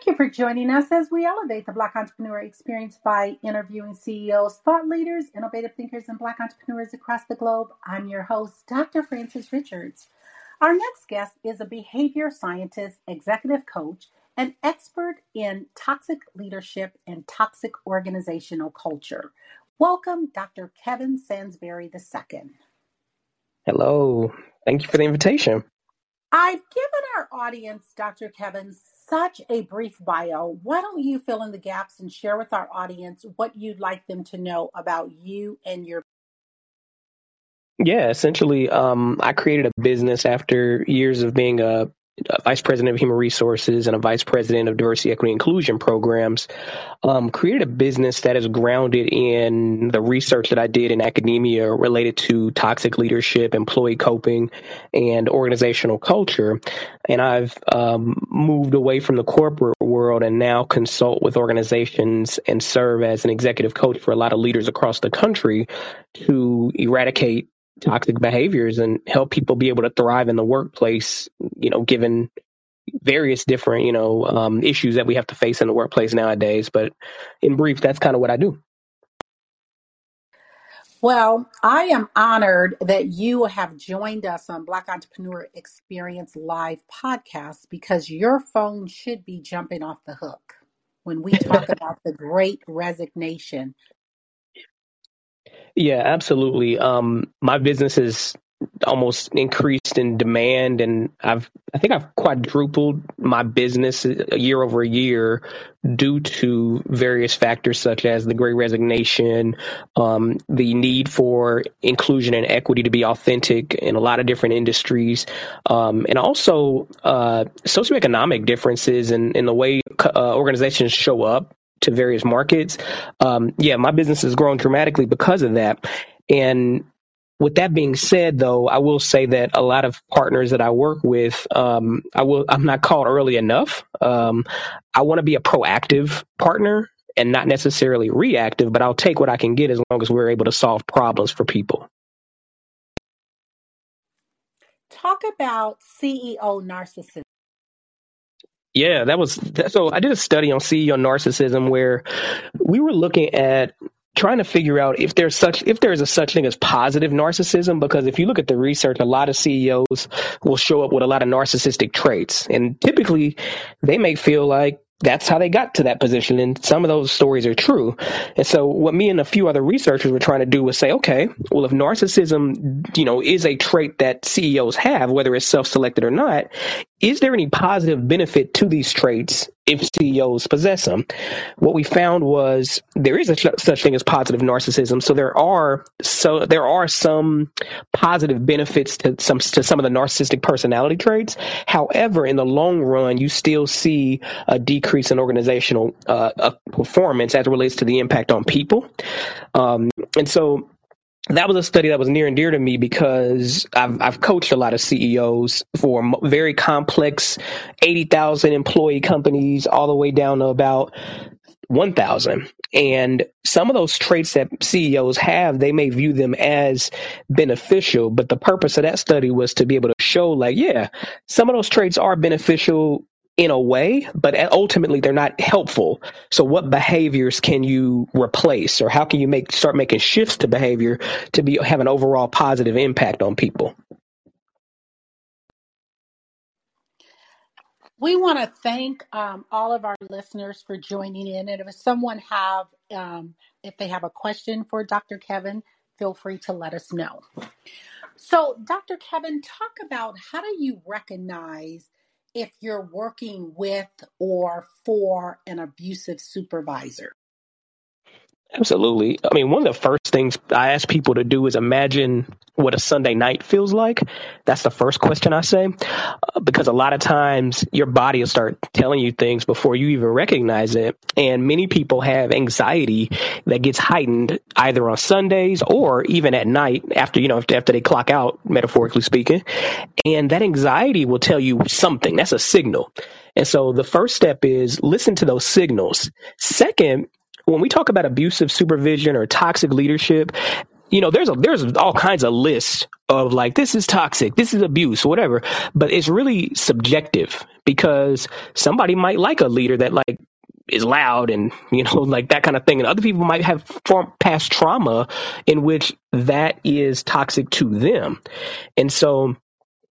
Thank you for joining us as we elevate the Black entrepreneur experience by interviewing CEOs, thought leaders, innovative thinkers, and Black entrepreneurs across the globe. I'm your host, Dr. Francis Richards. Our next guest is a behavior scientist, executive coach, and expert in toxic leadership and toxic organizational culture. Welcome, Dr. Kevin Sansberry II. Hello. Thank you for the invitation. I've given our audience, Dr. Kevin, such a brief bio. Why don't you fill in the gaps and share with our audience what you'd like them to know about you and your yeah, essentially, um, I created a business after years of being a vice president of human resources and a vice president of diversity, equity, inclusion programs, um, created a business that is grounded in the research that I did in academia related to toxic leadership, employee coping, and organizational culture. And I've um, moved away from the corporate world and now consult with organizations and serve as an executive coach for a lot of leaders across the country to eradicate toxic behaviors and help people be able to thrive in the workplace, you know, given various different, you know, um, issues that we have to face in the workplace nowadays. But in brief, that's kind of what I do. Well, I am honored that you have joined us on Black Entrepreneur Experience Live podcast because your phone should be jumping off the hook when we talk about the great resignation yeah, absolutely. Um, my business has almost increased in demand and I've I think I've quadrupled my business year over year due to various factors such as the great resignation, um, the need for inclusion and equity to be authentic in a lot of different industries, um, and also uh, socioeconomic differences in, in the way uh, organizations show up to various markets. Um, yeah, my business has grown dramatically because of that. And with that being said, though, I will say that a lot of partners that I work with, um, I will, I'm not called early enough. Um, I want to be a proactive partner and not necessarily reactive, but I'll take what I can get as long as we're able to solve problems for people. Talk about CEO narcissism. Yeah, that was so. I did a study on CEO narcissism where we were looking at trying to figure out if there's such if there's a such thing as positive narcissism because if you look at the research a lot of CEOs will show up with a lot of narcissistic traits and typically they may feel like that's how they got to that position. And some of those stories are true. And so what me and a few other researchers were trying to do was say, okay, well, if narcissism, you know, is a trait that CEOs have, whether it's self-selected or not, is there any positive benefit to these traits if CEOs possess them? What we found was there is a such thing as positive narcissism. So there are so there are some positive benefits to some to some of the narcissistic personality traits. However, in the long run, you still see a decrease in organizational uh, performance as it relates to the impact on people. Um, and so that was a study that was near and dear to me because I've, I've coached a lot of CEOs for very complex 80,000 employee companies all the way down to about 1,000. And some of those traits that CEOs have, they may view them as beneficial, but the purpose of that study was to be able to show like, yeah, some of those traits are beneficial in a way, but ultimately they're not helpful. So what behaviors can you replace or how can you make start making shifts to behavior to be have an overall positive impact on people? We want to thank um, all of our listeners for joining in. And if someone have, um, if they have a question for Dr. Kevin, feel free to let us know. So, Dr. Kevin, talk about how do you recognize if you're working with or for an abusive supervisor? Absolutely. I mean, one of the first things I ask people to do is imagine what a Sunday night feels like. That's the first question I say, uh, because a lot of times your body will start telling you things before you even recognize it. And many people have anxiety that gets heightened either on Sundays or even at night after, you know, after they clock out, metaphorically speaking. And that anxiety will tell you something. That's a signal. And so the first step is listen to those signals. Second, when we talk about abusive supervision or toxic leadership, you know, there's a, there's all kinds of lists of like this is toxic, this is abuse, whatever. But it's really subjective because somebody might like a leader that like is loud and you know like that kind of thing, and other people might have form, past trauma in which that is toxic to them, and so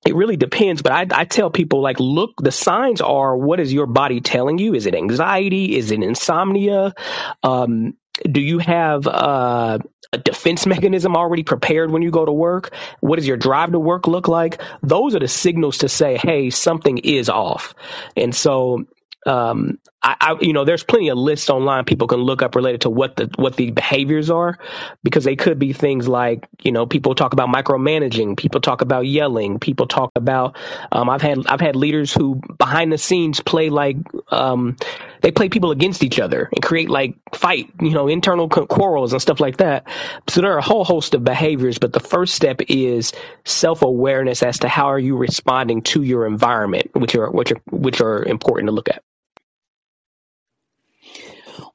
it really depends, but I, I tell people like, look, the signs are what is your body telling you? Is it anxiety? Is it insomnia? Um, do you have uh, a defense mechanism already prepared when you go to work? What does your drive to work look like? Those are the signals to say, hey, something is off. And so um, I, I, you know, there's plenty of lists online people can look up related to what the what the behaviors are, because they could be things like, you know, people talk about micromanaging, people talk about yelling, people talk about. Um, I've had I've had leaders who behind the scenes play like um, they play people against each other and create like fight, you know, internal quarrels and stuff like that. So there are a whole host of behaviors, but the first step is self awareness as to how are you responding to your environment, which are which are which are important to look at.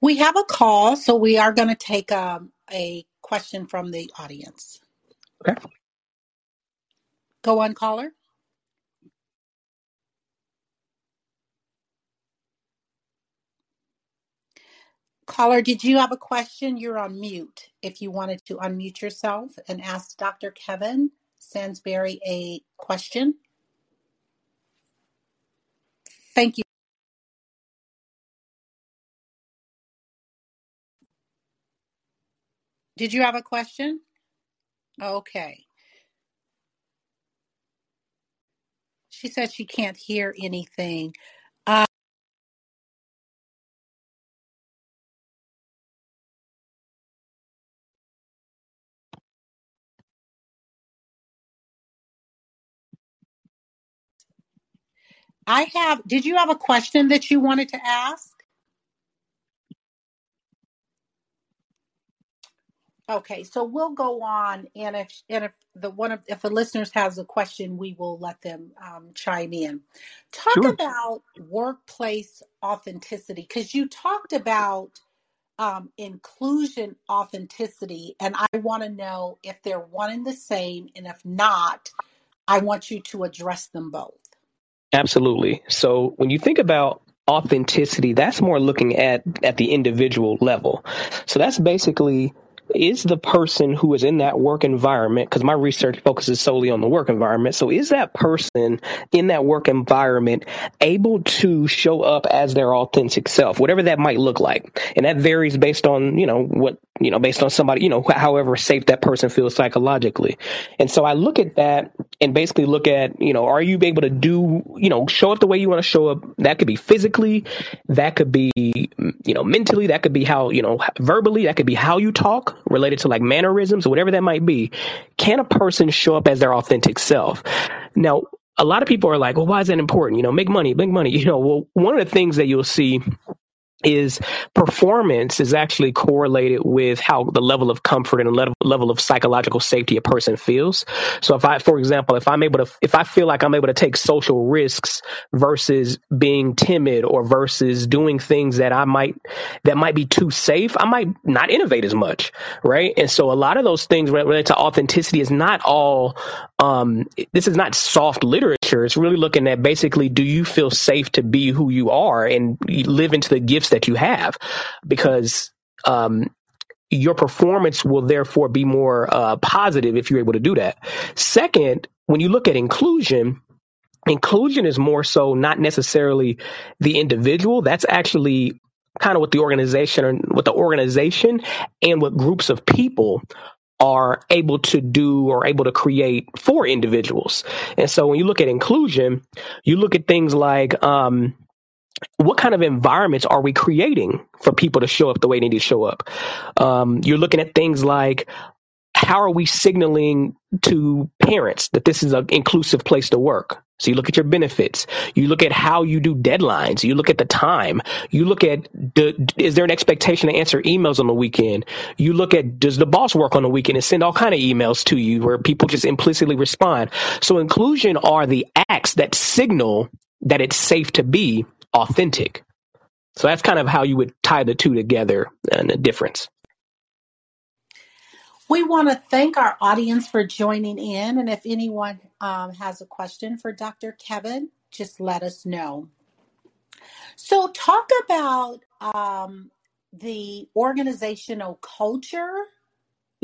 We have a call, so we are going to take um, a question from the audience. Okay. Go on, caller. Caller, did you have a question? You're on mute. If you wanted to unmute yourself and ask Dr. Kevin Sansberry a question. Thank you. Did you have a question? Okay. She said she can't hear anything. Uh, I have, did you have a question that you wanted to ask? Okay, so we'll go on, and if and if the one of if the listeners has a question, we will let them um, chime in. Talk Sure. about workplace authenticity because you talked about um, inclusion authenticity, and I want to know if they're one and the same, and if not, I want you to address them both. Absolutely. So when you think about authenticity, that's more looking at at the individual level. So that's basically is the person who is in that work environment because my research focuses solely on the work environment. So is that person in that work environment able to show up as their authentic self whatever that might look like? And that varies based on you know what you know based on somebody you know however safe that person feels psychologically. And so i look at that and basically look at you know are you able to do you know show up the way you want to show up? That could be physically that could be you know mentally that could be how you know verbally that could be how you talk related to like mannerisms or whatever that might be, can a person show up as their authentic self? Now, a lot of people are like, well, why is that important? You know, make money, make money. You know, well, one of the things that you'll see is performance is actually correlated with how the level of comfort and level, level of psychological safety a person feels. So if I, for example, if I'm able to, if I feel like I'm able to take social risks versus being timid or versus doing things that I might, that might be too safe, I might not innovate as much. Right. And so a lot of those things related to authenticity is not all, um, this is not soft literature. It's really looking at basically, do you feel safe to be who you are and live into the gifts that you have? Because, um, your performance will therefore be more uh, positive if you're able to do that. Second, when you look at inclusion, inclusion is more so not necessarily the individual. That's actually kind of what the organization or what the organization and what groups of people are able to do or able to create for individuals. And so when you look at inclusion, you look at things like um, what kind of environments are we creating for people to show up the way they need to show up? Um, you're looking at things like how are we signaling to parents that this is an inclusive place to work? So you look at your benefits. You look at how you do deadlines. You look at the time. You look at is there an expectation to answer emails on the weekend? You look at does the boss work on the weekend and send all kind of emails to you where people just implicitly respond. So inclusion are the acts that signal that it's safe to be authentic. So that's kind of how you would tie the two together and the difference. We want to thank our audience for joining in. And if anyone um, has a question for Dr. Kevin, just let us know. So, talk about um, the organizational culture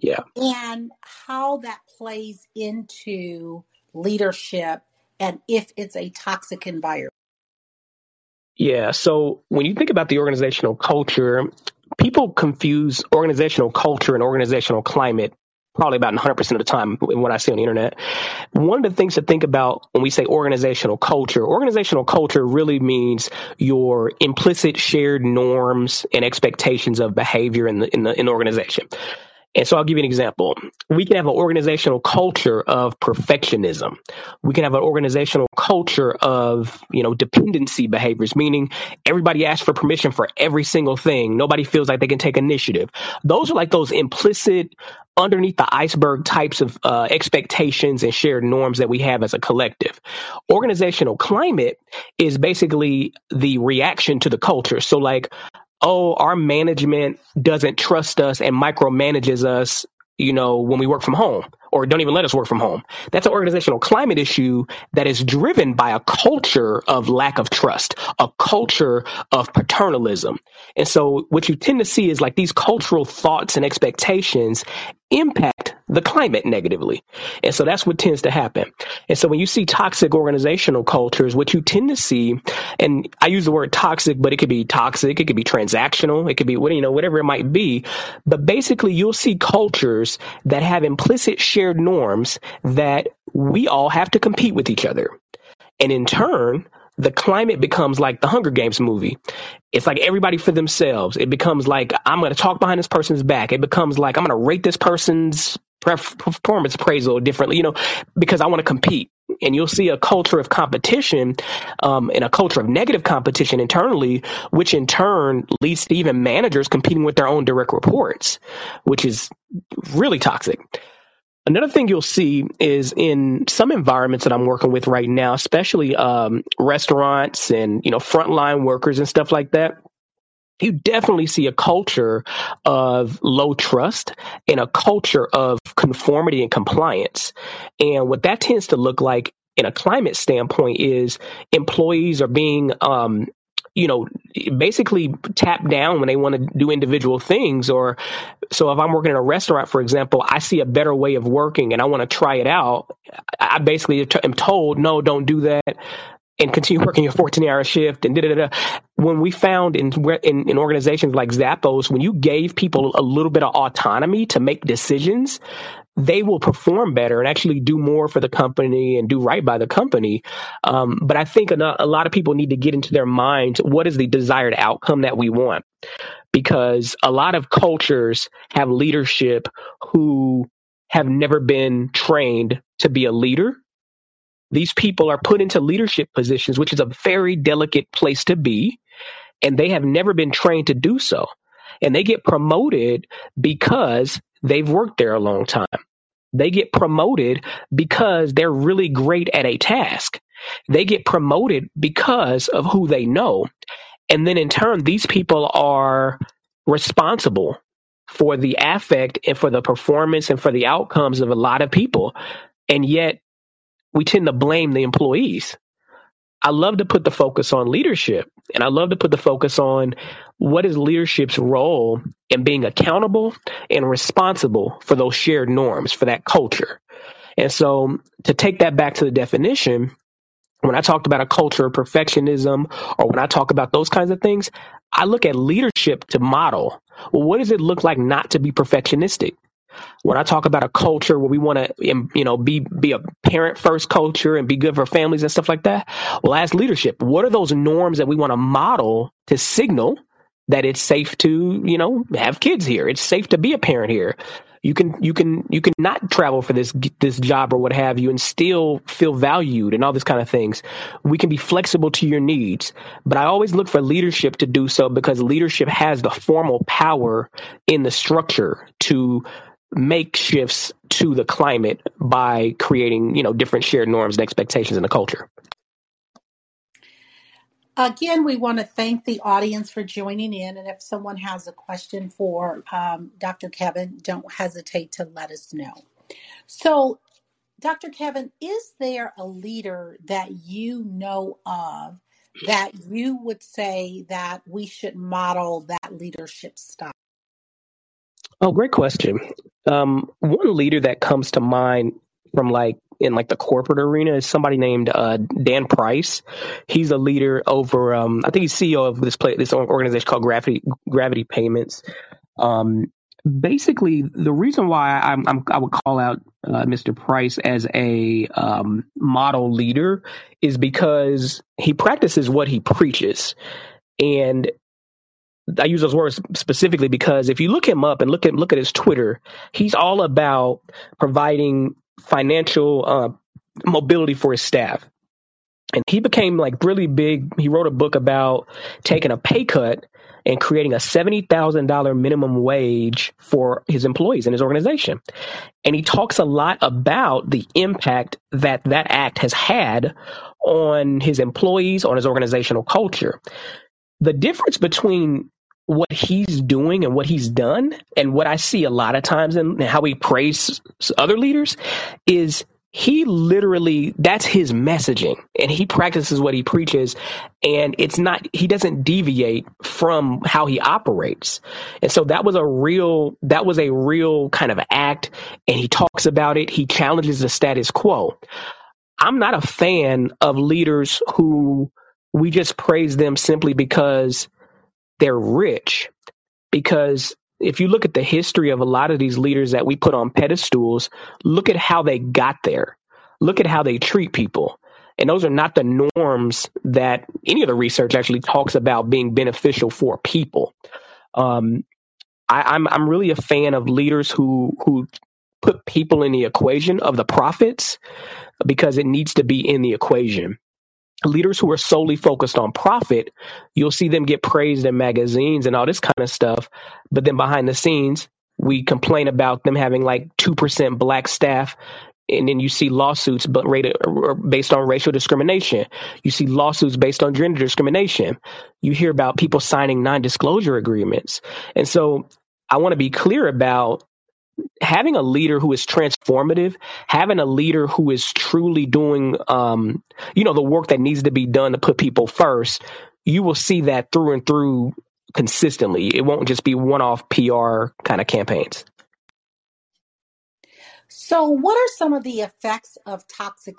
Yeah. and how that plays into leadership and if it's a toxic environment. Yeah. So when you think about the organizational culture, people confuse organizational culture and organizational climate probably about 100% of the time in what I see on the internet. One of the things to think about when we say organizational culture, organizational culture really means your implicit shared norms and expectations of behavior in the, in the, in the organization. And so I'll give you an example. We can have an organizational culture of perfectionism. We can have an organizational culture of, you know, dependency behaviors, meaning everybody asks for permission for every single thing. Nobody feels like they can take initiative. Those are like those implicit underneath the iceberg types of uh, expectations and shared norms that we have as a collective. Organizational climate is basically the reaction to the culture. So like oh, our management doesn't trust us and micromanages us, you know, when we work from home or don't even let us work from home. That's an organizational climate issue that is driven by a culture of lack of trust, a culture of paternalism. And so what you tend to see is like these cultural thoughts and expectations impact the climate negatively. And so that's what tends to happen. And so when you see toxic organizational cultures, what you tend to see, and I use the word toxic, but it could be toxic, it could be transactional, it could be what you know, whatever it might be. But basically you'll see cultures that have implicit shared norms that we all have to compete with each other. And in turn, the climate becomes like the Hunger Games movie. It's like everybody for themselves. It becomes like I'm going to talk behind this person's back. It becomes like I'm going to rate this person's performance appraisal differently, you know, because I want to compete. And you'll see a culture of competition um, and a culture of negative competition internally, which in turn leads to even managers competing with their own direct reports, which is really toxic. Another thing you'll see is in some environments that I'm working with right now, especially um, restaurants and you know frontline workers and stuff like that. You definitely see a culture of low trust and a culture of conformity and compliance. And what that tends to look like in a climate standpoint is employees are being um, you know, basically tap down when they want to do individual things. Or so if I'm working in a restaurant, for example, I see a better way of working and I want to try it out. I basically am told, no, don't do that. And continue working your 14 hour shift and da da da. When we found in, in in organizations like Zappos, when you gave people a little bit of autonomy to make decisions, they will perform better and actually do more for the company and do right by the company. Um, but I think a, a lot of people need to get into their minds what is the desired outcome that we want? Because a lot of cultures have leadership who have never been trained to be a leader. These people are put into leadership positions, which is a very delicate place to be, and they have never been trained to do so. And they get promoted because they've worked there a long time. They get promoted because they're really great at a task. They get promoted because of who they know. And then in turn, these people are responsible for the affect and for the performance and for the outcomes of a lot of people. And yet we tend to blame the employees. I love to put the focus on leadership and I love to put the focus on what is leadership's role in being accountable and responsible for those shared norms, for that culture. And so to take that back to the definition, when I talked about a culture of perfectionism or when I talk about those kinds of things, I look at leadership to model. Well, what does it look like not to be perfectionistic? When I talk about a culture where we want to, you know, be be a parent first culture and be good for families and stuff like that, well, as leadership, what are those norms that we want to model to signal that it's safe to, you know, have kids here? It's safe to be a parent here. You can you can you can not travel for this this job or what have you and still feel valued and all this kind of things. We can be flexible to your needs, but I always look for leadership to do so because leadership has the formal power in the structure to make shifts to the climate by creating, you know, different shared norms and expectations in the culture. Again, we want to thank the audience for joining in. And if someone has a question for um, Dr. Kevin, don't hesitate to let us know. So, Dr. Kevin, is there a leader that you know of that you would say that we should model that leadership style? Oh, great question. Um, one leader that comes to mind from like in like the corporate arena is somebody named uh, Dan Price. He's a leader over. Um, I think he's CEO of this play, this organization called Gravity Gravity Payments. Um, basically, the reason why I'm, I'm, i would call out uh, Mr. Price as a um, model leader is because he practices what he preaches. And I use those words specifically because if you look him up and look at look at his Twitter, he's all about providing financial uh, mobility for his staff. And he became like really big. He wrote a book about taking a pay cut and creating a $70,000 minimum wage for his employees in his organization. And he talks a lot about the impact that that act has had on his employees, on his organizational culture the difference between what he's doing and what he's done and what I see a lot of times and how he praise other leaders is he literally that's his messaging and he practices what he preaches and it's not he doesn't deviate from how he operates. And so that was a real that was a real kind of act and he talks about it. He challenges the status quo. I'm not a fan of leaders who we just praise them simply because they're rich because if you look at the history of a lot of these leaders that we put on pedestals, look at how they got there. Look at how they treat people. And those are not the norms that any of the research actually talks about being beneficial for people. Um, I, I'm I'm really a fan of leaders who who put people in the equation of the profits because it needs to be in the equation leaders who are solely focused on profit, you'll see them get praised in magazines and all this kind of stuff. But then behind the scenes, we complain about them having like 2% black staff. And then you see lawsuits but rated, based on racial discrimination. You see lawsuits based on gender discrimination. You hear about people signing non disclosure agreements. And so I want to be clear about having a leader who is transformative, having a leader who is truly doing, um, you know, the work that needs to be done to put people first, you will see that through and through consistently. It won't just be one off PR kind of campaigns. So, what are some of the effects of toxic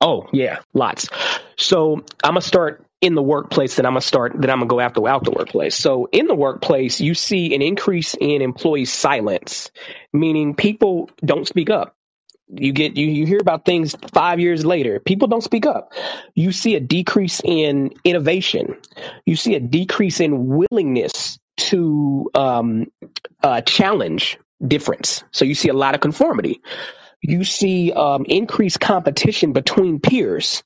Oh yeah, lots. So I'm gonna start in the workplace, that I'm gonna start, that I'm gonna go after out the workplace. So in the workplace, you see an increase in employee silence, meaning people don't speak up. You get you, you hear about things five years later. People don't speak up. You see a decrease in innovation. You see a decrease in willingness to um, uh, challenge difference. So you see a lot of conformity you see um, increased competition between peers.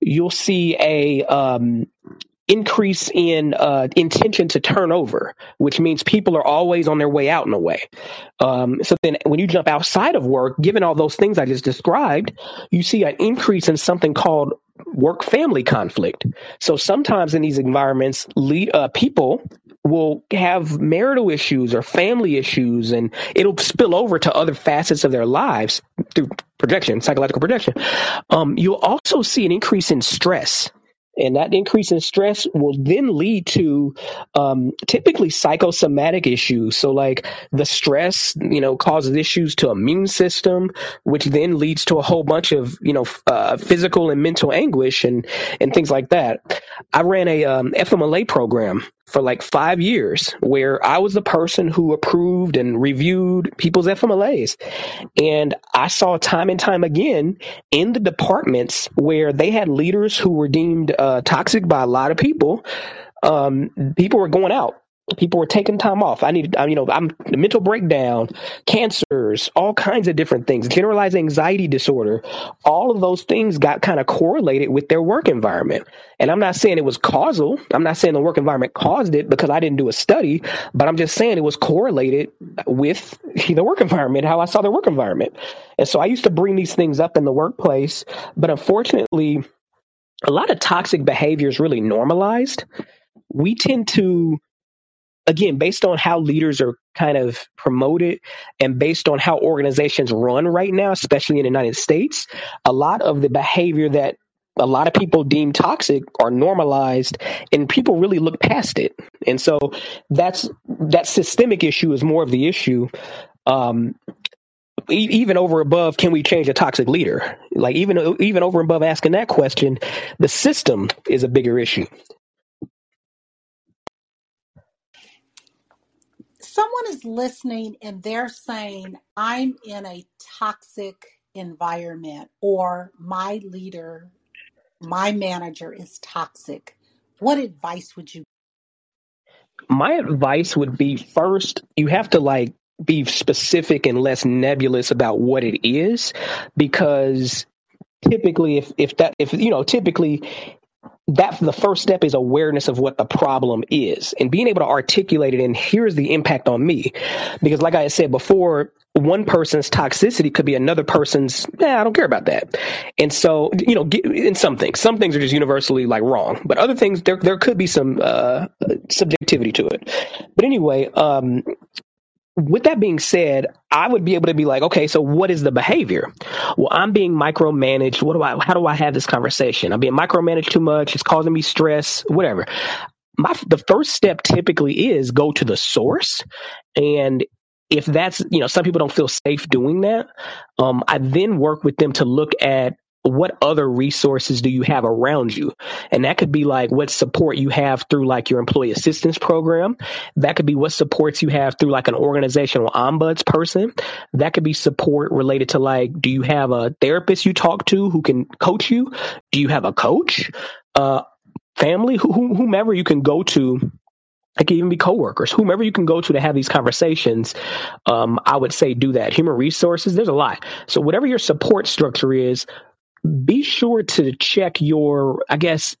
You'll see a um, increase in uh, intention to turn over, which means people are always on their way out in a way. Um, so then, when you jump outside of work, given all those things I just described, you see an increase in something called work family conflict. So sometimes in these environments, lead, uh, people will have marital issues or family issues, and it'll spill over to other facets of their lives through projection, psychological projection. Um, you'll also see an increase in stress and that increase in stress will then lead to um, typically psychosomatic issues. So, like the stress, you know, causes issues to immune system, which then leads to a whole bunch of you know uh, physical and mental anguish and and things like that. I ran a um, FMLA program for like five years where I was the person who approved and reviewed people's FMLAs. And I saw time and time again in the departments where they had leaders who were deemed uh, toxic by a lot of people, um, people were going out people were taking time off. I needed, you know, I'm mental breakdown, cancers, all kinds of different things, generalized anxiety disorder. All of those things got kind of correlated with their work environment. And I'm not saying it was causal. I'm not saying the work environment caused it because I didn't do a study, but I'm just saying it was correlated with the work environment, how I saw the work environment. And so I used to bring these things up in the workplace, but unfortunately, a lot of toxic behavior is really normalized. We tend to again, based on how leaders are kind of promoted and based on how organizations run right now, especially in the United States, a lot of the behavior that a lot of people deem toxic are normalized and people really look past it. And so that's that systemic issue is more of the issue. Um, even over above, can we change a toxic leader? Like even even over above asking that question, the system is a bigger issue. Someone is listening and they're saying, I'm in a toxic environment, or my leader, my manager is toxic, what advice would you? My advice would be first, you have to like be specific and less nebulous about what it is because typically if if that if you know typically that the first step is awareness of what the problem is and being able to articulate it and here's the impact on me. Because like i said before one person's toxicity could be another person's nah, i don't care about that. And so you know in some things some things are just universally like wrong but other things there there could be some uh, subjectivity to it. But anyway um with that being said, I would be able to be like, okay, so what is the behavior? Well, I'm being micromanaged. What do I, how do I have this conversation? I'm being micromanaged too much. It's causing me stress, whatever. My, the first step typically is go to the source. And if that's, you know, some people don't feel safe doing that. Um, I then work with them to look at what other resources do you have around you? And that could be like what support you have through like your employee assistance program. That could be what supports you have through like an organizational ombuds person. That could be support related to like, do you have a therapist you talk to who can coach you? Do you have a coach? Uh, family, whomever you can go to it could even be coworkers, whomever you can go to to have these conversations. Um, I would say do that. Human resources, there's a lot. So whatever your support structure is, be sure to check your, I guess,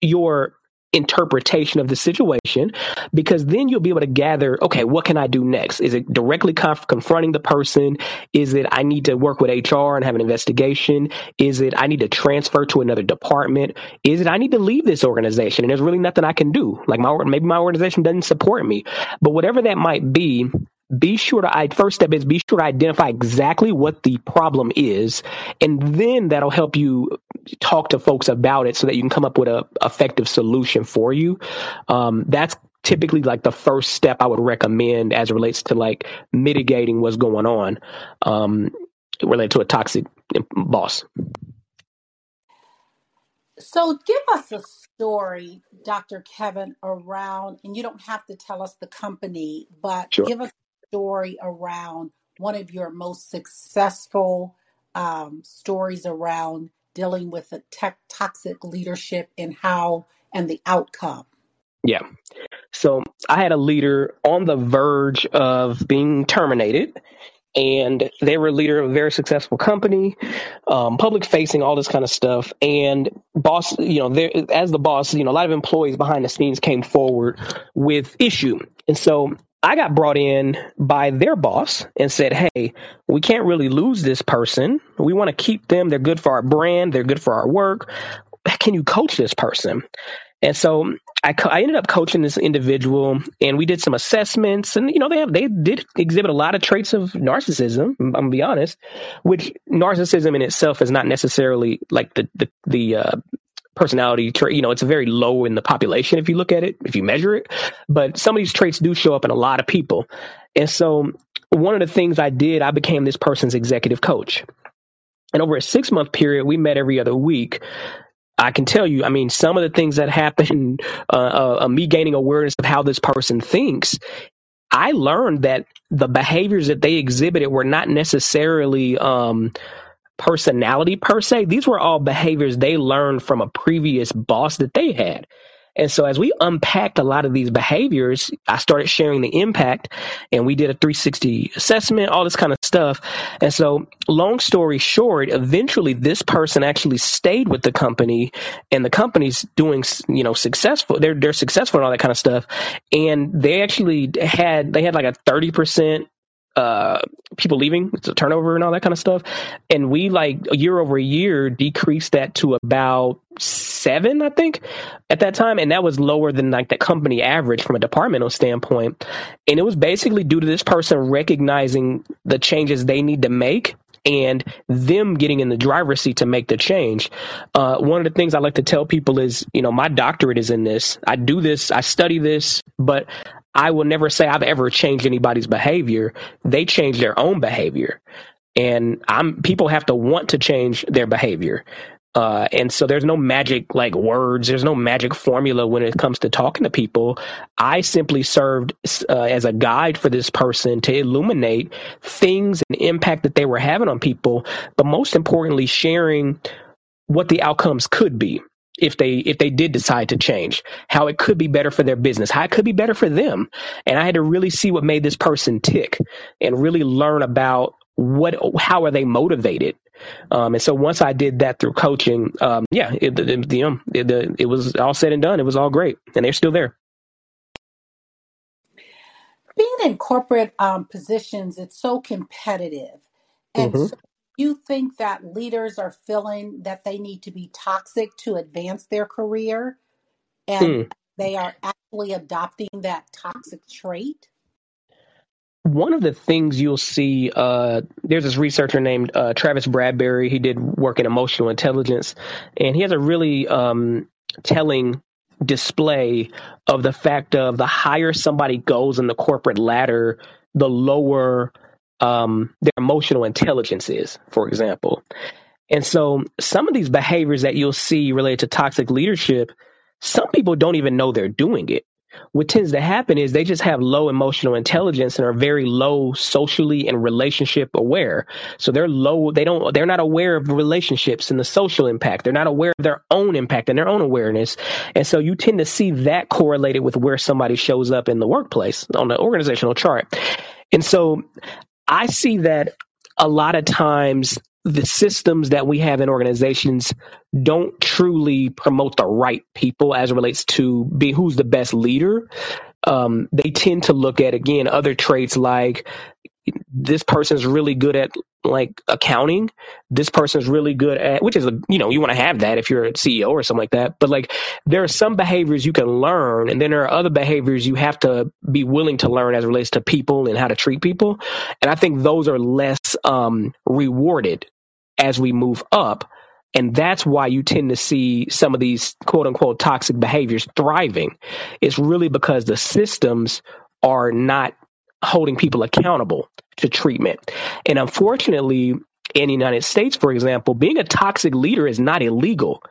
your interpretation of the situation because then you'll be able to gather okay what can i do next? Is it directly conf- confronting the person? Is it i need to work with hr and have an investigation? Is it i need to transfer to another department? Is it i need to leave this organization and there's really nothing i can do? Like my maybe my organization doesn't support me. But whatever that might be be sure to I first step is be sure to identify exactly what the problem is, and then that'll help you talk to folks about it so that you can come up with a effective solution for you. Um, that's typically like the first step I would recommend as it relates to like mitigating what's going on um, related to a toxic boss. So, give us a story, Dr. Kevin, around, and you don't have to tell us the company, but sure. give us story around one of your most successful um, stories around dealing with a tech toxic leadership and how and the outcome. Yeah. So I had a leader on the verge of being terminated and they were a leader of a very successful company, um, public facing, all this kind of stuff. And boss, you know, as the boss, you know, a lot of employees behind the scenes came forward with issue. And so I got brought in by their boss and said, Hey, we can't really lose this person. We want to keep them. They're good for our brand. They're good for our work. Can you coach this person? And so I, I ended up coaching this individual and we did some assessments and, you know, they have, they did exhibit a lot of traits of narcissism. I'm gonna be honest, which narcissism in itself is not necessarily like the, the, the, uh, personality trait. You know, it's very low in the population if you look at it, if you measure it. But some of these traits do show up in a lot of people. And so one of the things I did, I became this person's executive coach. And over a six month period, we met every other week. I can tell you, I mean, some of the things that happened, uh, uh, me gaining awareness of how this person thinks, I learned that the behaviors that they exhibited were not necessarily um, personality per se. These were all behaviors they learned from a previous boss that they had. And so as we unpacked a lot of these behaviors, I started sharing the impact and we did a 360 assessment, all this kind of stuff. And so long story short, eventually this person actually stayed with the company and the company's doing, you know, successful. They're, they're successful and all that kind of stuff. And they actually had, they had like a 30% uh, people leaving, it's a turnover and all that kind of stuff. And we like year over year decreased that to about seven, I think, at that time, and that was lower than like the company average from a departmental standpoint. And it was basically due to this person recognizing the changes they need to make and them getting in the driver's seat to make the change. Uh, one of the things I like to tell people is, you know, my doctorate is in this. I do this, I study this, but I will never say I've ever changed anybody's behavior. They change their own behavior and I'm people have to want to change their behavior. Uh, and so there's no magic like words. There's no magic formula when it comes to talking to people. I simply served uh, as a guide for this person to illuminate things and impact that they were having on people, but most importantly, sharing what the outcomes could be if they if they did decide to change how it could be better for their business how it could be better for them. And i had to really see what made this person tick and really learn about what how are they motivated. Um, and so once i did that through coaching um, yeah it, it, it, um, it, it was all said and done. It was all great. And they're still there. Being in corporate um, positions it's so competitive. And hmm so you think that leaders are feeling that they need to be toxic to advance their career and Hmm. they are actually adopting that toxic trait one of the things you'll see uh, there's this researcher named uh, travis bradberry he did work in emotional intelligence and he has a really um, telling display of the fact of the higher somebody goes in the corporate ladder the lower um, their emotional intelligence is for example and so some of these behaviors that you'll see related to toxic leadership, some people don't even know they're doing it. What tends to happen is they just have low emotional intelligence and are very low socially and relationship aware. So they're low, they don't, they're not aware of relationships and the social impact. They're not aware of their own impact and their own awareness. And so you tend to see that correlated with where somebody shows up in the workplace on the organizational chart. And so I see that a lot of times the systems that we have in organizations don't truly promote the right people as it relates to be who's the best leader. Um, they tend to look at again other traits like this person's really good at like accounting. This person's really good at, which is, a, you know, you want to have that if you're a CEO or something like that. But like, there are some behaviors you can learn, and then there are other behaviors you have to be willing to learn as it relates to people and how to treat people. And I think those are less um, rewarded as we move up. And that's why you tend to see some of these quote unquote toxic behaviors thriving. It's really because the systems are not holding people accountable to treatment. And unfortunately, in the United States, for example, being a toxic leader is not illegal.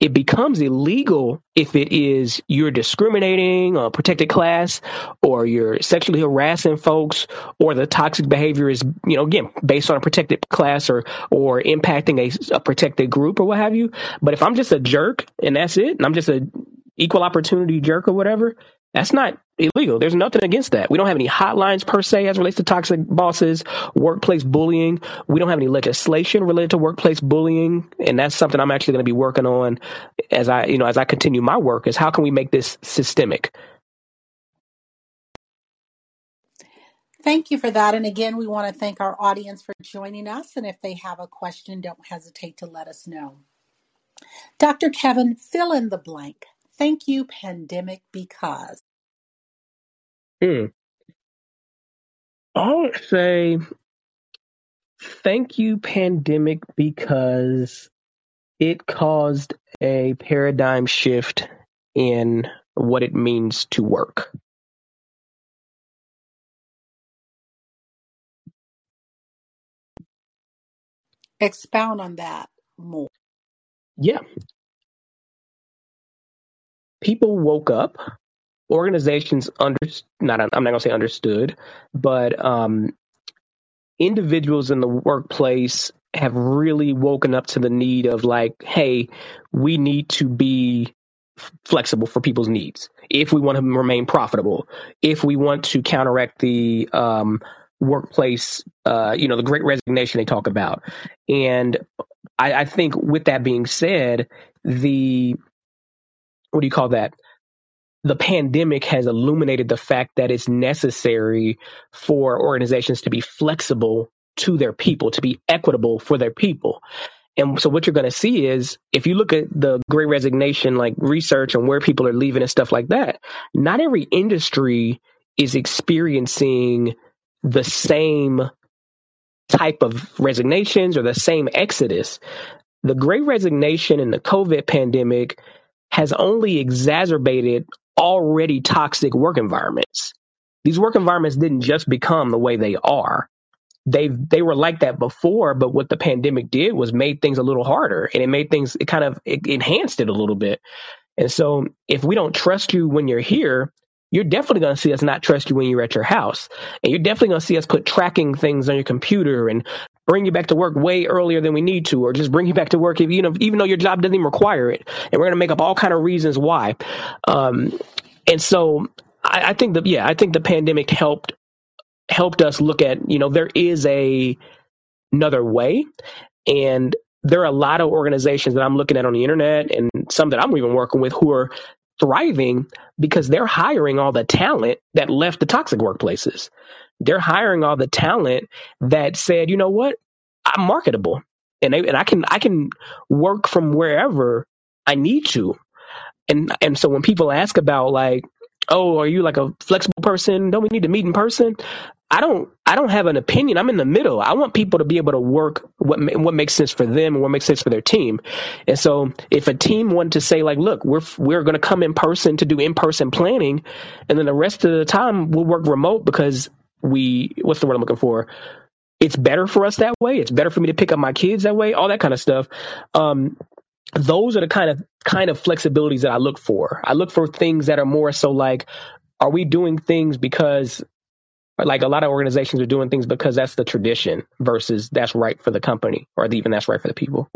It becomes illegal if it is you're discriminating a protected class or you're sexually harassing folks or the toxic behavior is, you know, again, based on a protected class or, or impacting a, a protected group or what have you. But if I'm just a jerk and that's it, and I'm just a equal opportunity jerk or whatever, that's not illegal. There's nothing against that. We don't have any hotlines per se as relates to toxic bosses, workplace bullying. We don't have any legislation related to workplace bullying, and that's something I'm actually going to be working on as I, you know, as I continue my work. Is how can we make this systemic? Thank you for that. And again, we want to thank our audience for joining us. And if they have a question, don't hesitate to let us know. Dr. Kevin, fill in the blank. Thank you, pandemic, because. Hmm. I would say thank you, pandemic, because it caused a paradigm shift in what it means to work. Expound on that more. Yeah. People woke up organizations under not I'm not gonna say understood, but um, individuals in the workplace have really woken up to the need of like, hey, we need to be flexible for people's needs if we want to remain profitable, if we want to counteract the um, workplace, uh, you know, the great resignation they talk about. And I, I think with that being said, the what do you call that? The pandemic has illuminated the fact that it's necessary for organizations to be flexible to their people, to be equitable for their people. And so what you're going to see is if you look at the great resignation, like research and where people are leaving and stuff like that, not every industry is experiencing the same type of resignations or the same exodus. The great resignation and the COVID pandemic has only exacerbated already toxic work environments. These work environments didn't just become the way they are they they were like that before, but what the pandemic did was made things a little harder, and it made things it kind of it enhanced it a little bit. And so, if we don't trust you when you're here, you're definitely going to see us not trust you when you're at your house, and you're definitely going to see us put tracking things on your computer and bring you back to work way earlier than we need to, or just bring you back to work if you know even though your job doesn't even require it, and we're going to make up all kind of reasons why. Um, and so, I, I think that yeah, I think the pandemic helped helped us look at, you know, there is a another way. And there are a lot of organizations that I'm looking at on the internet and some that I'm even working with who are thriving because they're hiring all the talent that left the toxic workplaces. They're hiring all the talent that said, you know what, I'm marketable. And, they, and I can I can work from wherever I need to. And and so when people ask about like, oh, are you like a flexible person? Don't we need to meet in person? I don't I don't have an opinion. I'm in the middle. I want people to be able to work what what makes sense for them and what makes sense for their team. And so if a team wanted to say like, look, we're we're going to come in person to do in person planning, and then the rest of the time we'll work remote because we what's the word I'm looking for? It's better for us that way. It's better for me to pick up my kids that way. All that kind of stuff. Um, those are the kind of kind of flexibilities that I look for. I look for things that are more so like, are we doing things because like a lot of organizations are doing things because that's the tradition versus that's right for the company or even that's right for the people.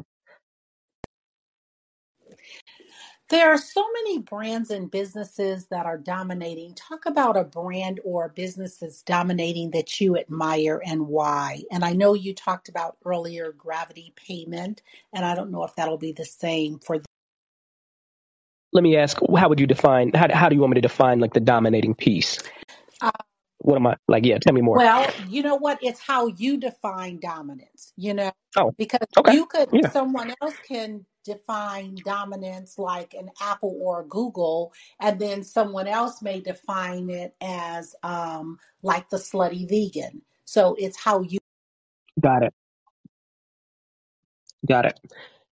There are so many brands and businesses that are dominating. Talk about a brand or a business that's dominating that you admire and why. And I know you talked about earlier gravity payment, and I don't know if that'll be the same for. Let me ask, how would you define? How, how do you want me to define like the dominating piece? Uh, what am I like? Yeah, tell me more. Well, you know what? It's how you define dominance. You know, oh, because okay. you could, yeah. someone else can define dominance like an Apple or Google, and then someone else may define it as um, like the slutty vegan. So it's how you. Got it. Got it.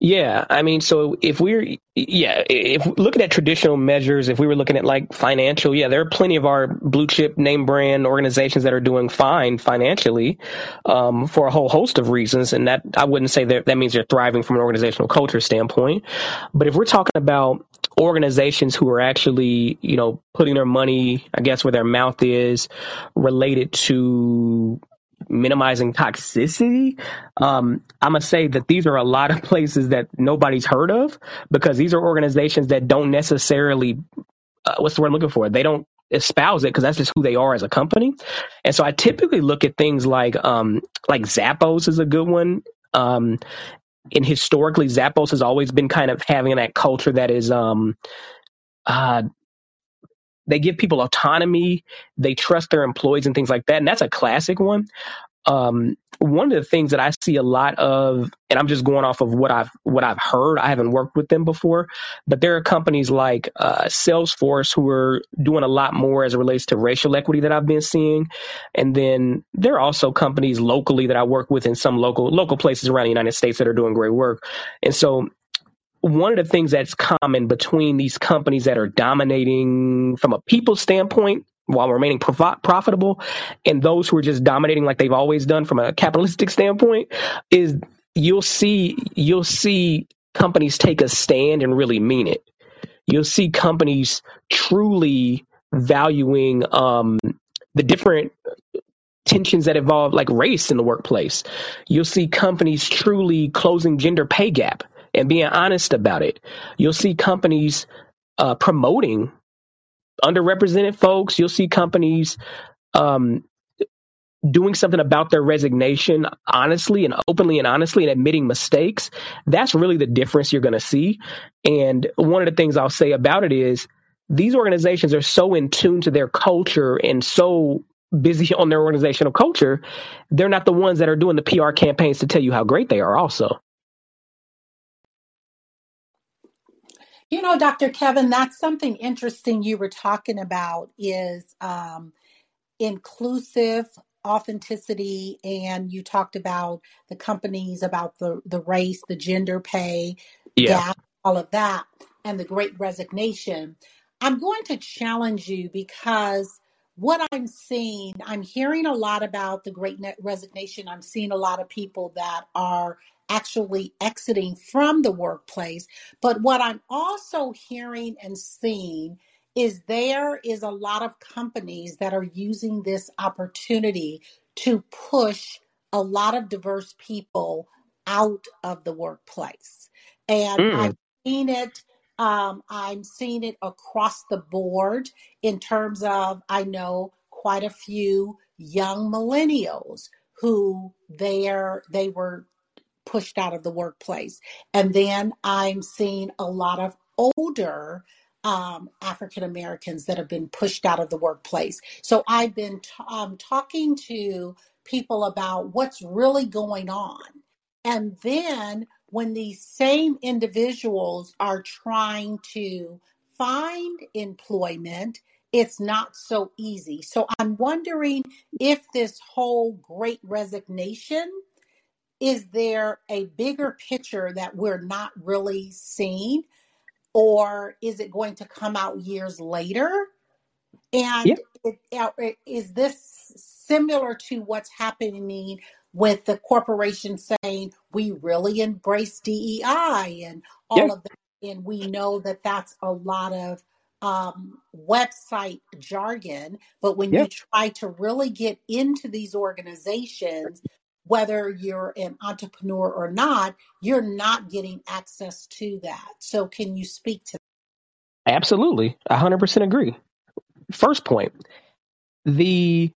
Yeah, I mean, so if we're yeah, if looking at traditional measures, if we were looking at like financial, yeah, there are plenty of our blue chip name brand organizations that are doing fine financially um, for a whole host of reasons, and that I wouldn't say that that means they're thriving from an organizational culture standpoint. But if we're talking about organizations who are actually, you know, putting their money, I guess, where their mouth is, related to minimizing toxicity. Um, I'm gonna say that these are a lot of places that nobody's heard of because these are organizations that don't necessarily uh, what's the word I'm looking for? They don't espouse it because that's just who they are as a company. And so I typically look at things like um, like Zappos is a good one. Um, and historically, Zappos has always been kind of having that culture that is um, uh, they give people autonomy, they trust their employees and things like that. And that's a classic one. Um, one of the things that I see a lot of, and I'm just going off of what I've what I've heard. I haven't worked with them before, but there are companies like uh, Salesforce who are doing a lot more as it relates to racial equity that I've been seeing, and then there are also companies locally that I work with in some local local places around the United States that are doing great work. And so one of the things that's common between these companies that are dominating from a people standpoint while remaining prof- profitable and those who are just dominating like they've always done from a capitalistic standpoint is you'll see you'll see companies take a stand and really mean it. You'll see companies truly valuing um, the different tensions that involve like race in the workplace. You'll see companies truly closing gender pay gap and being honest about it. You'll see companies uh, promoting underrepresented folks. You'll see companies um, doing something about their resignation honestly and openly and honestly and admitting mistakes. That's really the difference you're going to see. And one of the things I'll say about it is these organizations are so in tune to their culture and so busy on their organizational culture, they're not the ones that are doing the PR campaigns to tell you how great they are also. You know, Dr. Kevin, that's something interesting you were talking about is um, inclusive authenticity and you talked about the companies about the the race the gender pay Yeah. gap all of that and the great resignation i'm going to challenge you because what i'm seeing i'm hearing a lot about the great net resignation i'm seeing a lot of people that are actually exiting from the workplace but what i'm also hearing and seeing is there is a lot of companies that are using this opportunity to push a lot of diverse people out of the workplace. And I've Mm. seen it, um, I'm seeing it across the board in terms of, I know quite a few young millennials who they're, they were pushed out of the workplace. And then I'm seeing a lot of older um, African Americans that have been pushed out of the workplace. So I've been t- um, talking to people about what's really going on. And then when these same individuals are trying to find employment, it's not so easy. So I'm wondering if this whole great resignation is there a bigger picture that we're not really seeing or is it going to come out years later and it, uh, is this similar to what's happening with the corporation saying we really embrace DEI and Yeah. all of that? And we know that that's a lot of um, website jargon. But when Yeah. you try to really get into these organizations, whether you're an entrepreneur or not, you're not getting access to that. So, can you speak to that? Absolutely. 100% agree. First point, the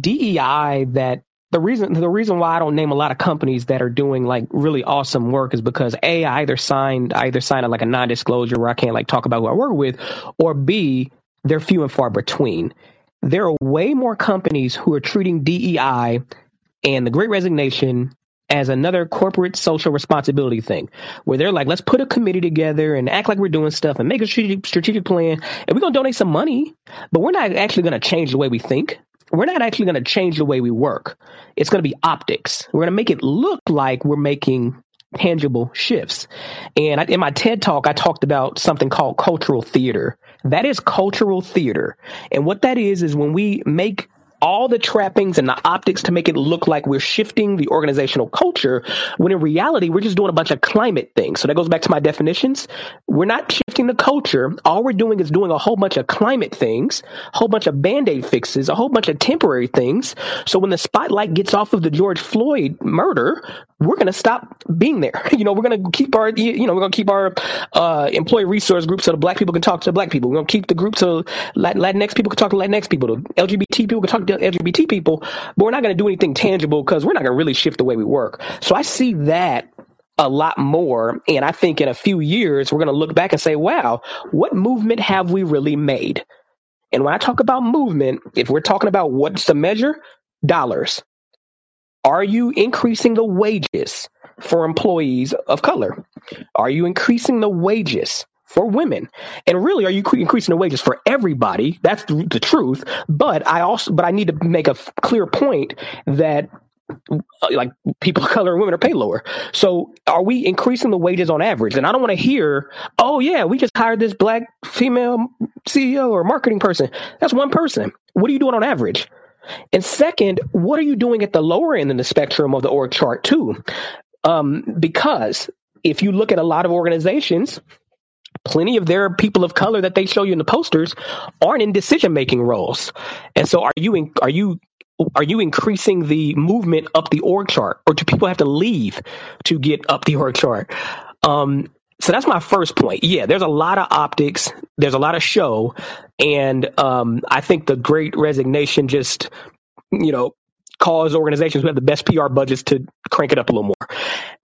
DEI that the reason the reason why I don't name a lot of companies that are doing like really awesome work is because A, I either signed I either signed like a non-disclosure where I can't like talk about who I work with, or B, they're few and far between. There are way more companies who are treating DEI and the great resignation as another corporate social responsibility thing where they're like let's put a committee together and act like we're doing stuff and make a strategic, strategic plan and we're going to donate some money but we're not actually going to change the way we think. We're not actually going to change the way we work. It's going to be optics. We're going to make it look like we're making tangible shifts. And I, in my ted talk i talked about something called cultural theater. That is cultural theater. And what that is is when we make all the trappings and the optics to make it look like we're shifting the organizational culture when in reality we're just doing a bunch of climate things. So that goes back to my definitions. We're not shifting the culture. All we're doing is doing a whole bunch of climate things a whole bunch of band-aid fixes a whole bunch of temporary things. So when the spotlight gets off of the george floyd murder we're going to stop being there. You know we're going to keep our you know we're going to keep our uh, employee resource group so the black people can talk to the black people. We're going to keep the group so latinx people can talk to latinx people. The lgbt people can talk to LGBT people, but we're not going to do anything tangible because we're not going to really shift the way we work. So I see that a lot more. And I think in a few years, we're going to look back and say, wow, what movement have we really made? And when I talk about movement, if we're talking about what's the measure, dollars. Are you increasing the wages for employees of color? Are you increasing the wages for women? And really, are you increasing the wages for everybody? That's the, the truth. But I also, but I need to make a f- clear point that uh, like people of color and women are paid lower. So are we increasing the wages on average? And I don't want to hear, oh yeah, we just hired this black female CEO or marketing person. That's one person. What are you doing on average? And second, what are you doing at the lower end of the spectrum of the org chart too? Um, because if you look at a lot of organizations, plenty of their people of color that they show you in the posters aren't in decision making roles. And so are you in, are you are you increasing the movement up the org chart or do people have to leave to get up the org chart? Um, so that's my first point. Yeah, there's a lot of optics, there's a lot of show, and um, I think the great resignation just you know, cause organizations who have the best PR budgets to crank it up a little more.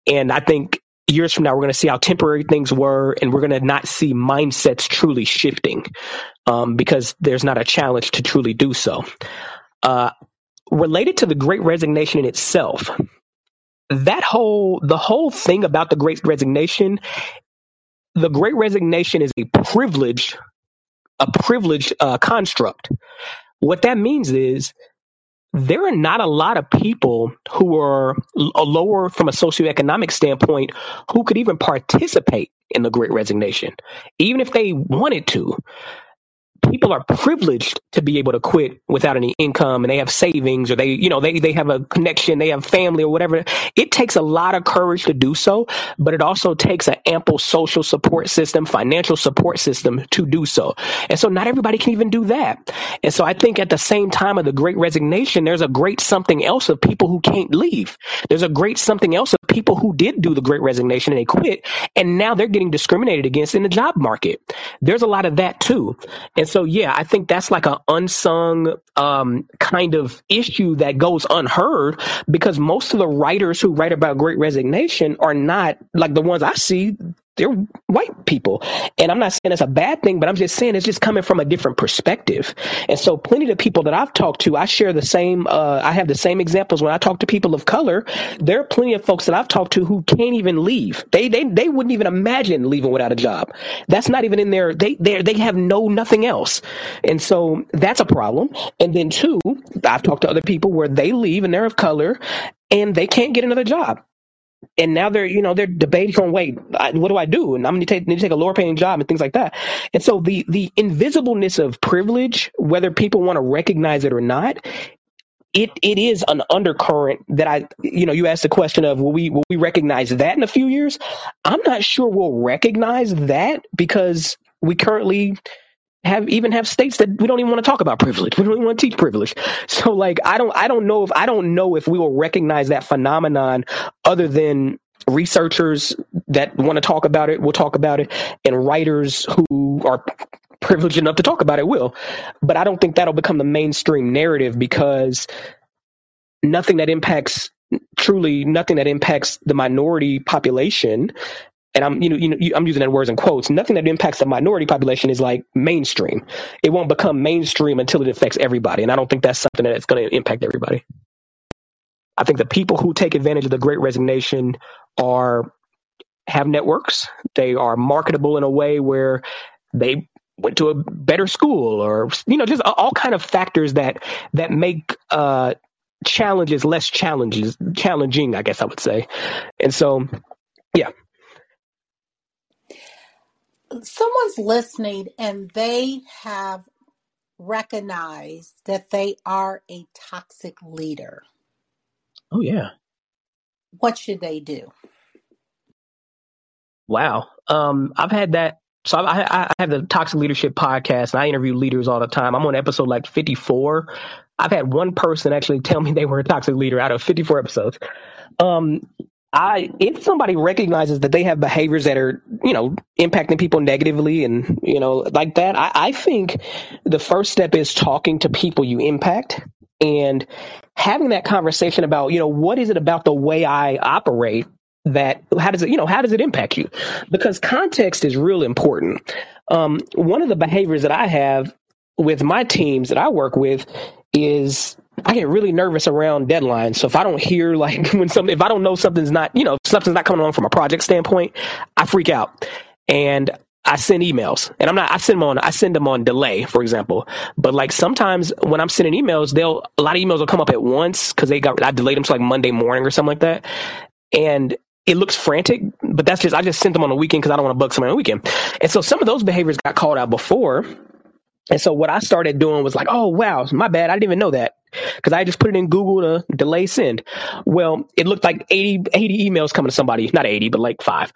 And I think years from now, we're going to see how temporary things were, and we're going to not see mindsets truly shifting um, because there's not a challenge to truly do so. Uh, related to the Great Resignation in itself, that whole the whole thing about the Great Resignation the Great Resignation is a privileged a privileged uh, construct. What that means is there are not a lot of people who are lower from a socioeconomic standpoint who could even participate in the Great Resignation, even if they wanted to people are privileged to be able to quit without any income and they have savings or they you know they they have a connection they have family or whatever. It takes a lot of courage to do so but it also takes an ample social support system financial support system to do so. And so not everybody can even do that. And so i think at the same time of the great resignation there's a great something else of people who can't leave. There's a great something else of people who did do the great resignation and they quit and now they're getting discriminated against in the job market. There's a lot of that too. And so, yeah, I think that's like an unsung um, kind of issue that goes unheard because most of the writers who write about Great Resignation are not like the ones I see they're white people. And I'm not saying it's a bad thing, but I'm just saying it's just coming from a different perspective. And so plenty of people that I've talked to, I share the same, uh, I have the same examples when I talk to people of color. There are plenty of folks that I've talked to who can't even leave. They, they, they wouldn't even imagine leaving without a job. That's not even in their, they, they, they have no nothing else. And so that's a problem. And then two, I've talked to other people where they leave and they're of color and they can't get another job and now they're you know they're debating on wait what do I do? And I'm to take need to take a lower paying job and things like that. And so the the invisibleness of privilege whether people want to recognize it or not it it is an undercurrent that I you know you asked the question of will we will we recognize that in a few years? I'm not sure we'll recognize that because we currently have even have states that we don't even want to talk about privilege. We don't even want to teach privilege. So like I don't I don't know if I don't know if we will recognize that phenomenon other than researchers that want to talk about it will talk about it and writers who are privileged enough to talk about it will. But I don't think that'll become the mainstream narrative because nothing that impacts truly nothing that impacts the minority population and I'm you know, you know I'm using that words in quotes. Nothing that impacts the minority population is like mainstream. It won't become mainstream until it affects everybody, and I don't think that's something that's going to impact everybody. I think the people who take advantage of the Great Resignation are have networks. They are marketable in a way where they went to a better school, or you know, just all kind of factors that that make uh, challenges less challenges challenging. I guess I would say, and so yeah, someone's listening and they have recognized that they are a toxic leader, oh yeah, what should they do? wow. Um, I've had that. So I, I have the Toxic Leadership podcast, and I interview leaders all the time. I'm on episode like 54. I've had one person actually tell me they were a toxic leader out of 54 episodes. Um, I if somebody recognizes that they have behaviors that are you know impacting people negatively and you know like that, I, I think the first step is talking to people you impact and having that conversation about you know what is it about the way I operate that how does it you know how does it impact you because context is real important. Um, one of the behaviors that I have with my teams that I work with is I get really nervous around deadlines. So if I don't hear like when some, if I don't know something's not, you know, something's not coming along from a project standpoint, I freak out and I send emails and I'm not, I send them on, I send them on delay, for example. But like sometimes when I'm sending emails, they'll, a lot of emails will come up at once because they got, I delayed them to like Monday morning or something like that. And it looks frantic, but that's just, I just sent them on the weekend because I don't want to bug somebody on the weekend. And so some of those behaviors got called out before and so what I started doing was like, oh wow, my bad. I didn't even know that because I just put it in Google to delay send. Well, it looked like 80, 80 emails coming to somebody, not 80, but like five.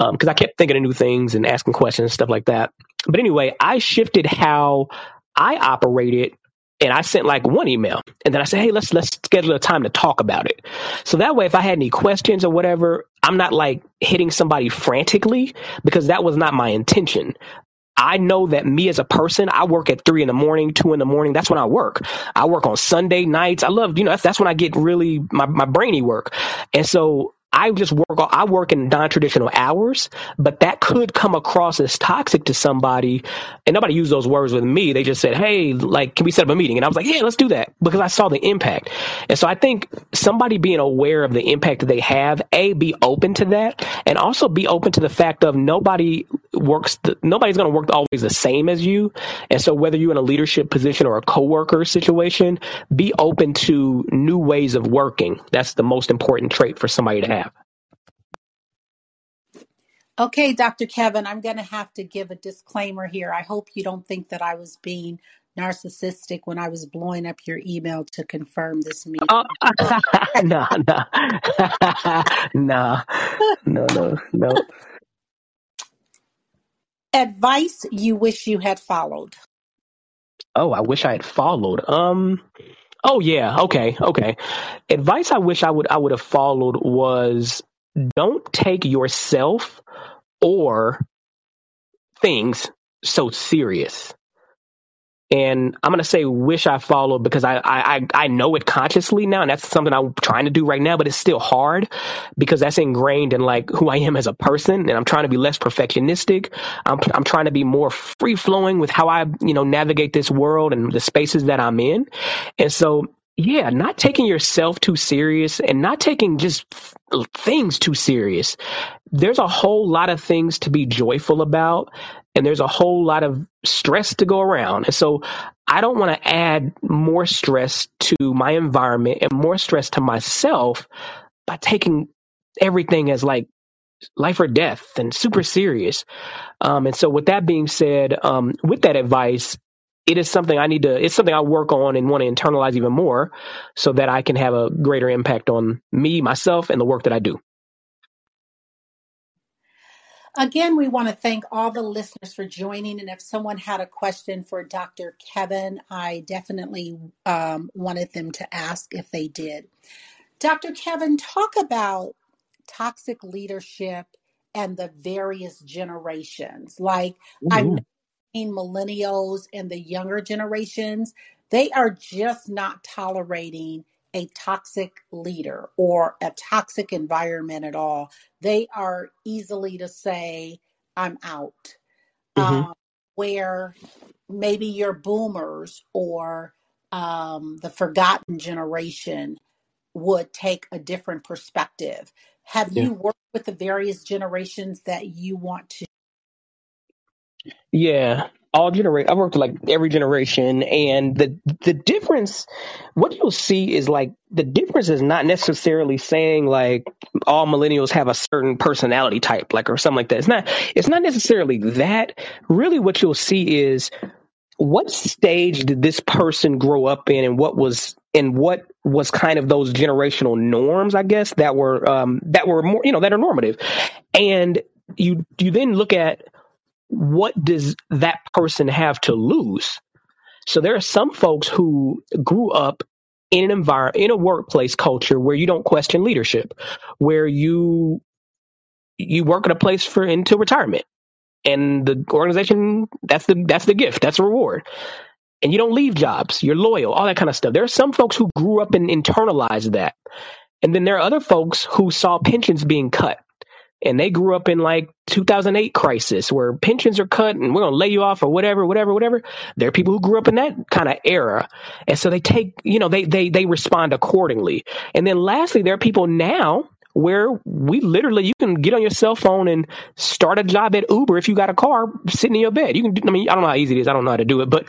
Um, cause I kept thinking of new things and asking questions and stuff like that. But anyway, I shifted how I operated and I sent like one email and then I said, Hey, let's, let's schedule a time to talk about it. So that way, if I had any questions or whatever, I'm not like hitting somebody frantically because that was not my intention. I know that me as a person, I work at three in the morning, two in the morning. That's when I work. I work on Sunday nights. I love, you know, that's, that's when I get really my, my brainy work. And so I just work I work in non-traditional hours, but that could come across as toxic to somebody. And nobody used those words with me. They just said, "Hey, like, can we set up a meeting?" And I was like, "Yeah, let's do that," because I saw the impact. And so I think somebody being aware of the impact that they have, a be open to that, and also be open to the fact of nobody works. The, nobody's going to work always the same as you. And so whether you're in a leadership position or a coworker situation, be open to new ways of working. That's the most important trait for somebody to have. Okay, Dr. Kevin, I'm going to have to give a disclaimer here. I hope you don't think that I was being narcissistic when I was blowing up your email to confirm this meeting. Oh, no, no, no, no, no, no. Advice you wish you had followed. Oh, I wish I had followed. Um. Oh yeah. Okay. Okay. Advice I wish I would I would have followed was don't take yourself or things so serious. And I'm gonna say wish I followed because I, I I know it consciously now, and that's something I'm trying to do right now. But it's still hard because that's ingrained in like who I am as a person, and I'm trying to be less perfectionistic. I'm I'm trying to be more free flowing with how I you know navigate this world and the spaces that I'm in. And so yeah, not taking yourself too serious and not taking just things too serious. There's a whole lot of things to be joyful about, and there's a whole lot of stress to go around. And so I don't want to add more stress to my environment and more stress to myself by taking everything as like life or death and super serious. Um, and so, with that being said, um, with that advice, it is something I need to, it's something I work on and want to internalize even more so that I can have a greater impact on me, myself, and the work that I do. Again, we want to thank all the listeners for joining. And if someone had a question for Dr. Kevin, I definitely um, wanted them to ask if they did. Dr. Kevin, talk about toxic leadership and the various generations. Like, I'm millennials and the younger generations, they are just not tolerating a toxic leader or a toxic environment at all. They are easily to say, I'm out. Mm-hmm. Um, where maybe your boomers or um, the forgotten generation would take a different perspective. Have yeah. you worked with the various generations that you want to yeah, all generation. I've worked with like every generation, and the the difference, what you'll see is like the difference is not necessarily saying like all millennials have a certain personality type, like or something like that. It's not. It's not necessarily that. Really, what you'll see is what stage did this person grow up in, and what was and what was kind of those generational norms, I guess, that were um, that were more, you know, that are normative, and you you then look at what does that person have to lose? So there are some folks who grew up in an environment, in a workplace culture where you don't question leadership, where you you work at a place for into retirement, and the organization that's the that's the gift, that's the reward, and you don't leave jobs, you're loyal, all that kind of stuff. There are some folks who grew up and internalized that, and then there are other folks who saw pensions being cut and they grew up in like 2008 crisis where pensions are cut and we're going to lay you off or whatever whatever whatever there are people who grew up in that kind of era and so they take you know they they they respond accordingly and then lastly there are people now where we literally you can get on your cell phone and start a job at Uber if you got a car sitting in your bed. You can do, I mean I don't know how easy it is. I don't know how to do it, but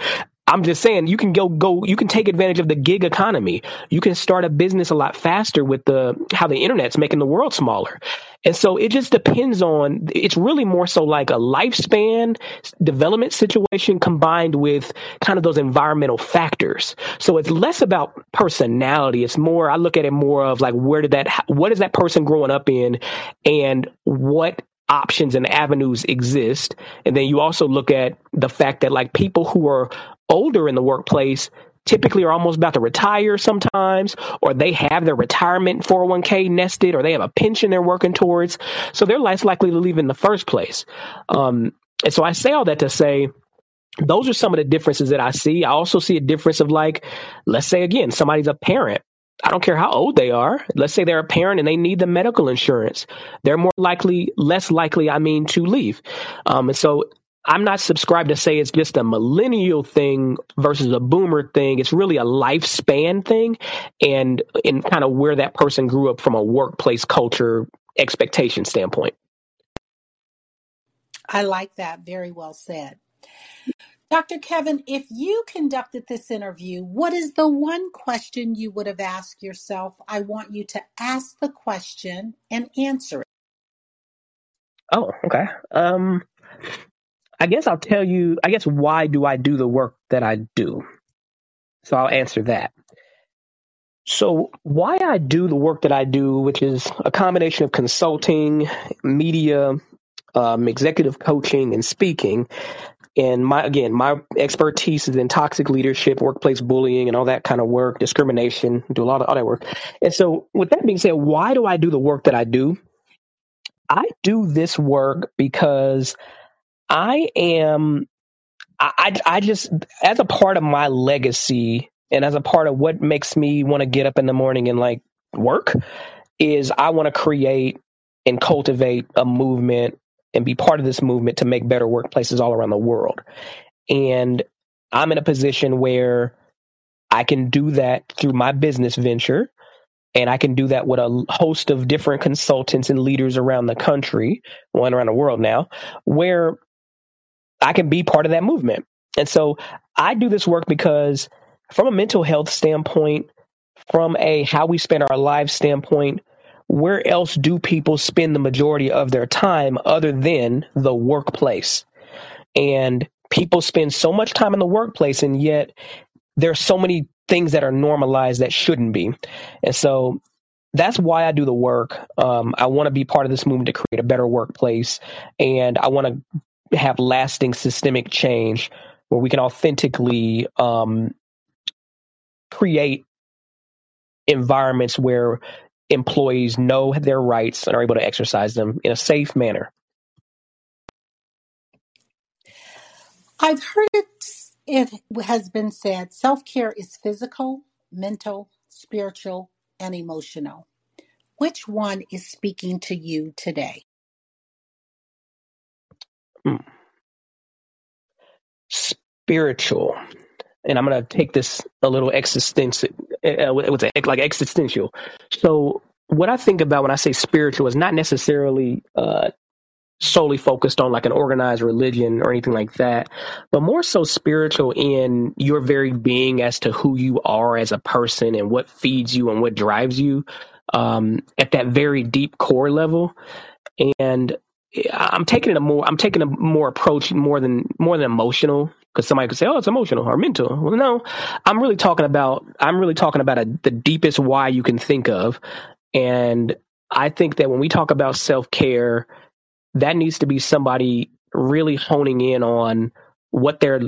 I'm just saying you can go go you can take advantage of the gig economy. You can start a business a lot faster with the how the internet's making the world smaller. And so it just depends on it's really more so like a lifespan development situation combined with kind of those environmental factors. So it's less about personality. It's more I look at it more of like where did that what is that person growing up in and what options and avenues exist. And then you also look at the fact that like people who are older in the workplace typically are almost about to retire sometimes, or they have their retirement 401k nested, or they have a pension they're working towards. So they're less likely to leave in the first place. Um, and so I say all that to say, those are some of the differences that I see. I also see a difference of like, let's say again, somebody's a parent I don't care how old they are. Let's say they're a parent and they need the medical insurance. They're more likely, less likely, I mean, to leave. Um, and so I'm not subscribed to say it's just a millennial thing versus a boomer thing. It's really a lifespan thing and in kind of where that person grew up from a workplace culture expectation standpoint. I like that. Very well said. Dr. Kevin, if you conducted this interview, what is the one question you would have asked yourself? I want you to ask the question and answer it. Oh, okay. Um, I guess I'll tell you, I guess, why do I do the work that I do? So I'll answer that. So, why I do the work that I do, which is a combination of consulting, media, um, executive coaching, and speaking, and my again, my expertise is in toxic leadership, workplace bullying, and all that kind of work, discrimination. Do a lot of all that work. And so, with that being said, why do I do the work that I do? I do this work because I am. I, I, I just as a part of my legacy and as a part of what makes me want to get up in the morning and like work is I want to create and cultivate a movement and be part of this movement to make better workplaces all around the world. And I'm in a position where I can do that through my business venture. And I can do that with a host of different consultants and leaders around the country, one around the world now, where I can be part of that movement. And so I do this work because, from a mental health standpoint, from a how we spend our lives standpoint, where else do people spend the majority of their time other than the workplace? And people spend so much time in the workplace, and yet there are so many things that are normalized that shouldn't be. And so that's why I do the work. Um, I want to be part of this movement to create a better workplace, and I want to have lasting systemic change where we can authentically um, create environments where employees know their rights and are able to exercise them in a safe manner. I've heard it, it has been said self care is physical, mental, spiritual, and emotional. Which one is speaking to you today? Hmm. Spiritual. And I'm to take this a little existential, uh, what's it, like existential. So, what I think about when I say spiritual is not necessarily uh, solely focused on like an organized religion or anything like that, but more so spiritual in your very being as to who you are as a person and what feeds you and what drives you um, at that very deep core level. And I'm taking it a more I'm taking a more approach more than more than emotional because somebody could say oh it's emotional or mental. Well, no, I'm really talking about I'm really talking about a, the deepest why you can think of, and I think that when we talk about self care that needs to be somebody really honing in on what their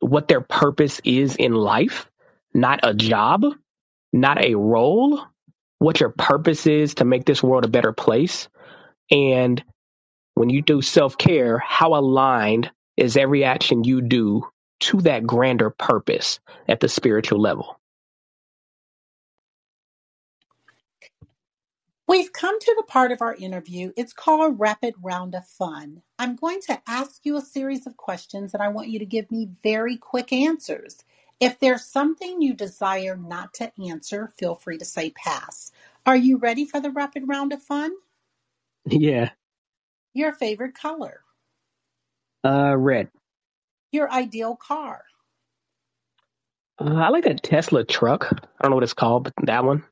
what their purpose is in life, not a job, not a role, what your purpose is to make this world a better place. And when you do self-care, how aligned is every action you do to that grander purpose at the spiritual level? We've come to the part of our interview. It's called Rapid Round of Fun. I'm going to ask you a series of questions and I want you to give me very quick answers. If there's something you desire not to answer, feel free to say pass. Are you ready for the Rapid Round of Fun? Yeah. Your favorite color? Uh, red. Your ideal car? Uh, I like that Tesla truck. I don't know what it's called, but that one.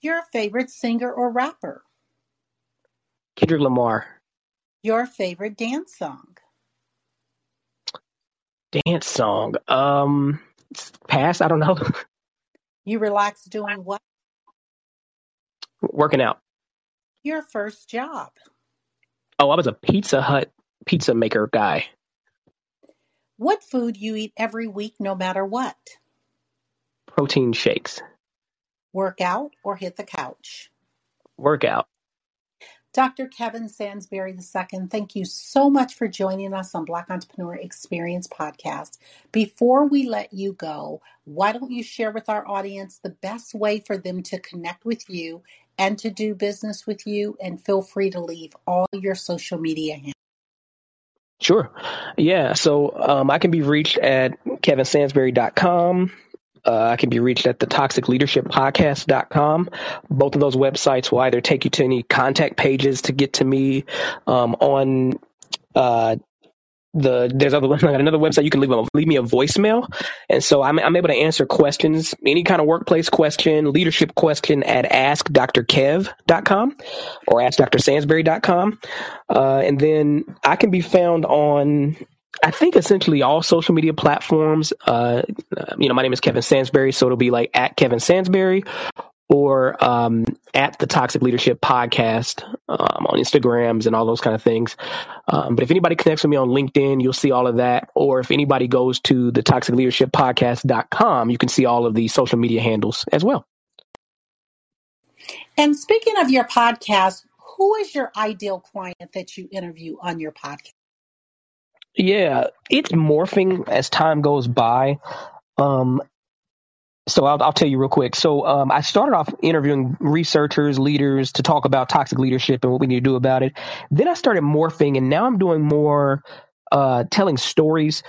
Your favorite singer or rapper? Kendrick Lamar. Your favorite dance song? Dance song. Um, pass. I don't know. You relax doing what? Working out. Your first job? Oh, I was a Pizza Hut pizza maker guy. What food you eat every week, no matter what? Protein shakes. Work out or hit the couch? Workout. Dr. Kevin Sansberry II, thank you so much for joining us on Black Entrepreneur Experience Podcast. Before we let you go, why don't you share with our audience the best way for them to connect with you and to do business with you? And feel free to leave all your social media handles. Sure. Yeah. So um, I can be reached at kevinsansberry.com. Uh, I can be reached at the toxic leadership toxicleadershippodcast.com. Both of those websites will either take you to any contact pages to get to me um, on uh, the there's other got another website you can leave a, leave me a voicemail, and so I'm I'm able to answer questions, any kind of workplace question, leadership question at askdrkev.com or askdrsansberry.com, uh, and then I can be found on I think essentially all social media platforms. Uh, you know, my name is Kevin Sansberry, so it'll be like at Kevin Sansberry or um, at the Toxic Leadership Podcast um, on Instagrams and all those kind of things. Um, but if anybody connects with me on LinkedIn, you'll see all of that. Or if anybody goes to the Toxic Leadership Podcast.com, you can see all of the social media handles as well. And speaking of your podcast, who is your ideal client that you interview on your podcast? Yeah, it's morphing as time goes by. Um, so I'll, I'll tell you real quick. So um, I started off interviewing researchers, leaders to talk about toxic leadership and what we need to do about it. Then I started morphing, and now I'm doing more uh, telling stories.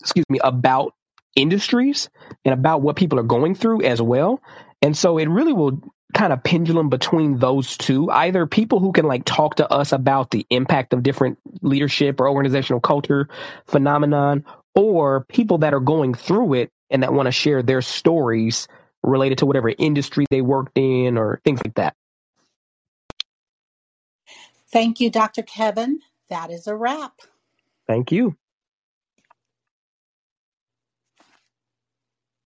Excuse me about industries and about what people are going through as well. And so it really will kind of pendulum between those two either people who can like talk to us about the impact of different leadership or organizational culture phenomenon or people that are going through it and that want to share their stories related to whatever industry they worked in or things like that. Thank you, Dr. Kevin. That is a wrap. Thank you.